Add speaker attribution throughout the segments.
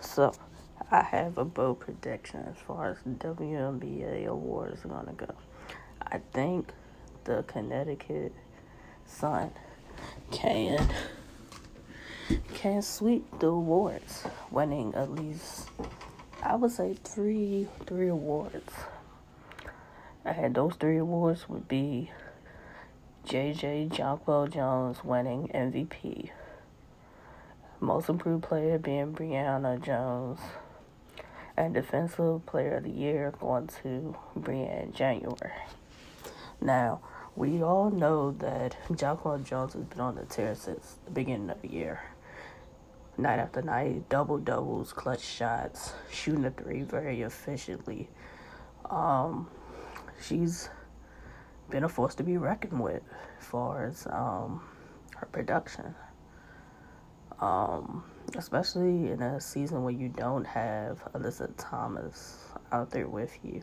Speaker 1: So, I have a bold prediction as far as WNBA awards are gonna go. I think the Connecticut Sun can can sweep the awards, winning at least I would say three three awards. I had those three awards would be JJ Jonquel Jones winning MVP. Most improved player being Brionna Jones. And defensive player of the year going to Briann January. Now, we all know that Jonquel Jones has been on the tear since the beginning of the year. Night after night, double doubles, clutch shots, shooting a three very efficiently. Um, she's been a force to be reckoned with as far as um, her production. Um, especially in a season where you don't have Alyssa Thomas out there with you.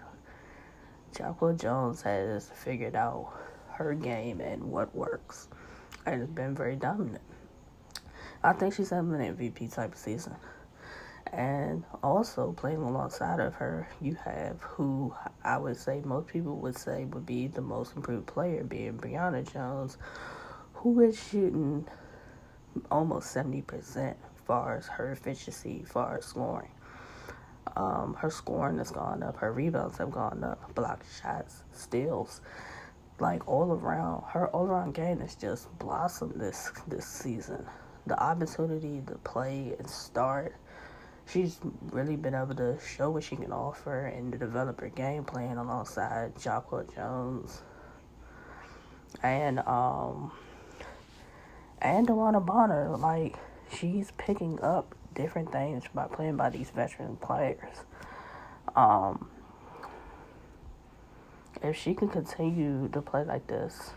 Speaker 1: Jonquel Jones has figured out her game and what works, and has been very dominant. I think she's having an MVP type of season. And also playing alongside of her, you have who I would say most people would say would be the most improved player, being Brionna Jones, who is shooting almost 70% far as her efficiency, far as scoring. Um, her scoring has gone up, her rebounds have gone up, block shots, steals, like all around. Her all around game has just blossomed this this season. The opportunity to play and start, she's really been able to show what she can offer and to develop her game plan alongside Jonquel Jones and um and DeWanna Bonner. Like she's picking up different things by playing by these veteran players. Um, if she can continue to play like this,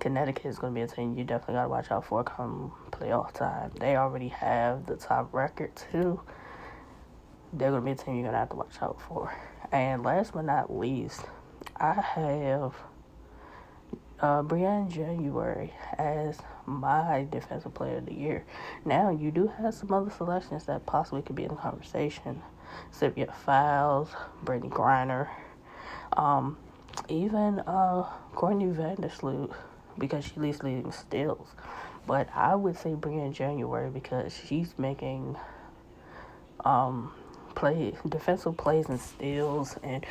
Speaker 1: Connecticut is going to be a team you definitely got to watch out for come playoff time. They already have the top record, too. They're going to be a team you're going to have to watch out for. And last but not least, I have uh, Briann January as my defensive player of the year. Now, you do have some other selections that possibly could be in the conversation. Sylvia Fowles, Brittney Griner, um, even uh, Courtney Vandersloot because she leads leading steals. But I would say Briann January because she's making um, play defensive plays and steals and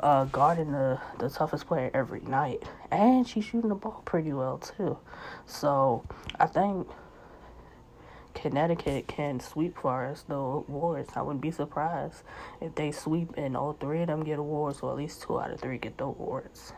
Speaker 1: uh, guarding the, the toughest player every night. And she's shooting the ball pretty well, too. So I think Connecticut can sweep for us the awards. I wouldn't be surprised if they sweep and all three of them get awards, or at least two out of three get the awards.